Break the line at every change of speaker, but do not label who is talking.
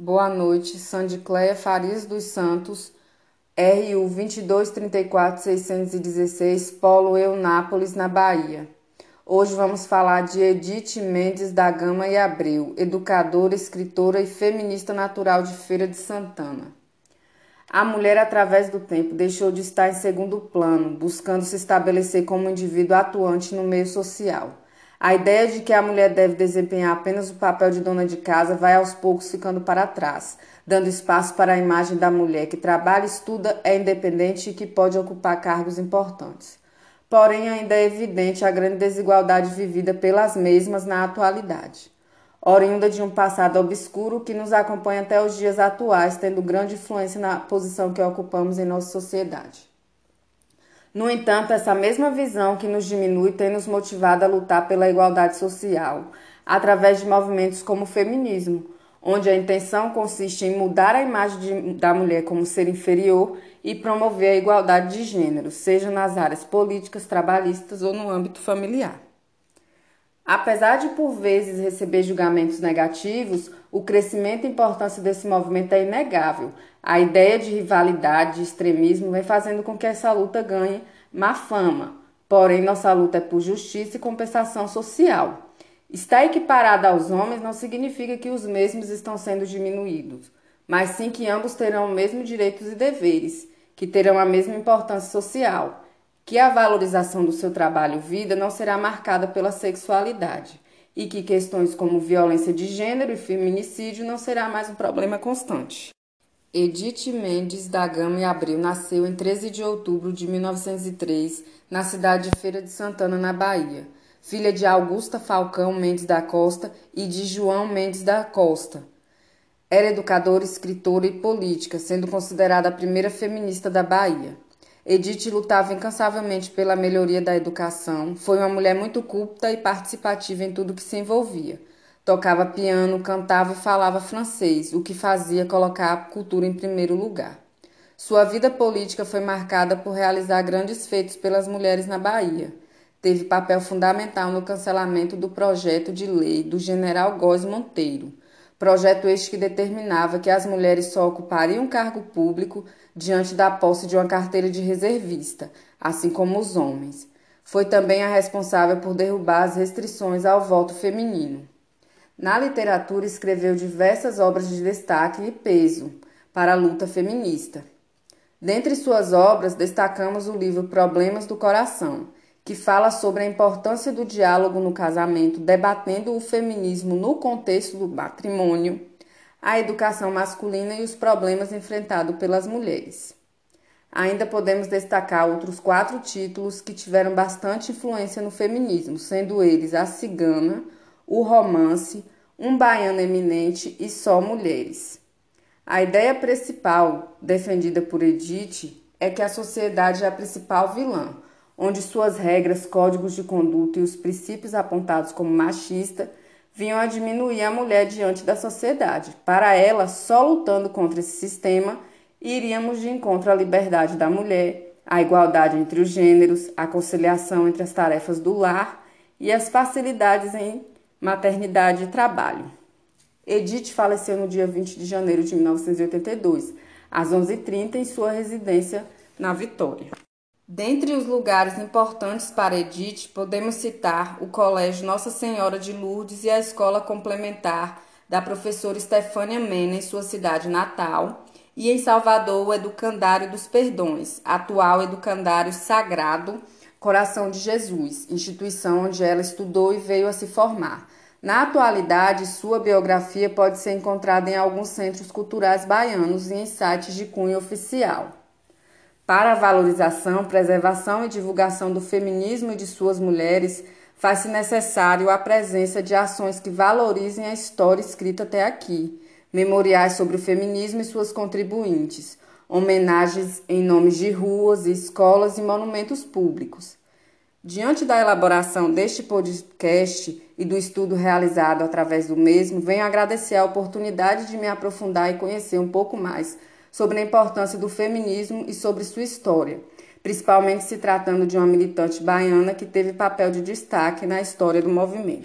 Boa noite, Sandicléia Farias dos Santos, RU 2234616, Polo Eunápolis, na Bahia. Hoje vamos falar de Edith Mendes da Gama e Abreu, educadora, escritora e feminista natural de Feira de Santana. A mulher, através do tempo, deixou de estar em segundo plano, buscando se estabelecer como indivíduo atuante no meio social. A ideia de que a mulher deve desempenhar apenas o papel de dona de casa vai aos poucos ficando para trás, dando espaço para a imagem da mulher que trabalha, estuda, é independente e que pode ocupar cargos importantes. Porém, ainda é evidente a grande desigualdade vivida pelas mesmas na atualidade. Oriunda de um passado obscuro que nos acompanha até os dias atuais, tendo grande influência na posição que ocupamos em nossa sociedade. No entanto, essa mesma visão que nos diminui tem nos motivado a lutar pela igualdade social, através de movimentos como o feminismo, onde a intenção consiste em mudar a imagem de, da mulher como ser inferior e promover a igualdade de gênero, seja nas áreas políticas, trabalhistas ou no âmbito familiar. Apesar de por vezes receber julgamentos negativos, o crescimento e importância desse movimento é inegável. A ideia de rivalidade, de extremismo, vem fazendo com que essa luta ganhe má fama. Porém, nossa luta é por justiça e compensação social. Estar equiparada aos homens não significa que os mesmos estão sendo diminuídos, mas sim que ambos terão os mesmos direitos e deveres, que terão a mesma importância social que a valorização do seu trabalho-vida não será marcada pela sexualidade e que questões como violência de gênero e feminicídio não será mais um problema constante. Edith Mendes da Gama e Abreu nasceu em 13 de outubro de 1903 na cidade de Feira de Santana, na Bahia, filha de Augusta Falcão Mendes da Costa e de João Mendes da Costa. Era educadora, escritora e política, sendo considerada a primeira feminista da Bahia. Edith lutava incansavelmente pela melhoria da educação. Foi uma mulher muito culta e participativa em tudo que se envolvia. Tocava piano, cantava e falava francês, o que fazia colocar a cultura em primeiro lugar. Sua vida política foi marcada por realizar grandes feitos pelas mulheres na Bahia. Teve papel fundamental no cancelamento do projeto de lei do general Góes Monteiro, projeto este que determinava que as mulheres só ocupariam cargo público diante da posse de uma carteira de reservista, assim como os homens. Foi também a responsável por derrubar as restrições ao voto feminino. Na literatura, escreveu diversas obras de destaque e peso para a luta feminista. Dentre suas obras, destacamos o livro Problemas do Coração, que fala sobre a importância do diálogo no casamento, debatendo o feminismo no contexto do matrimônio, a educação masculina e os problemas enfrentados pelas mulheres. Ainda podemos destacar outros quatro títulos que tiveram bastante influência no feminismo, sendo eles A Cigana, O Romance, Um Baiano Eminente e Só Mulheres. A ideia principal defendida por Edith é que a sociedade é a principal vilã onde suas regras, códigos de conduta e os princípios apontados como machista vinham a diminuir a mulher diante da sociedade. Para ela, só lutando contra esse sistema iríamos de encontro à liberdade da mulher, à igualdade entre os gêneros, à conciliação entre as tarefas do lar e as facilidades em maternidade e trabalho. Edith faleceu no dia 20 de janeiro de 1982, às 11h30, em sua residência na Vitória. Dentre os lugares importantes para Edith, podemos citar o Colégio Nossa Senhora de Lourdes e a Escola Complementar da professora Stefânia Mena em sua cidade natal, e em Salvador o Educandário dos Perdões, atual Educandário Sagrado Coração de Jesus, instituição onde ela estudou e veio a se formar. Na atualidade, sua biografia pode ser encontrada em alguns centros culturais baianos e em sites de cunho oficial. Para a valorização, preservação e divulgação do feminismo e de suas mulheres, faz-se necessário a presença de ações que valorizem a história escrita até aqui, memoriais sobre o feminismo e suas contribuintes, homenagens em nomes de ruas, escolas e monumentos públicos. Diante da elaboração deste podcast e do estudo realizado através do mesmo, venho agradecer a oportunidade de me aprofundar e conhecer um pouco mais sobre a importância do feminismo e sobre sua história, principalmente se tratando de uma militante baiana que teve papel de destaque na história do movimento.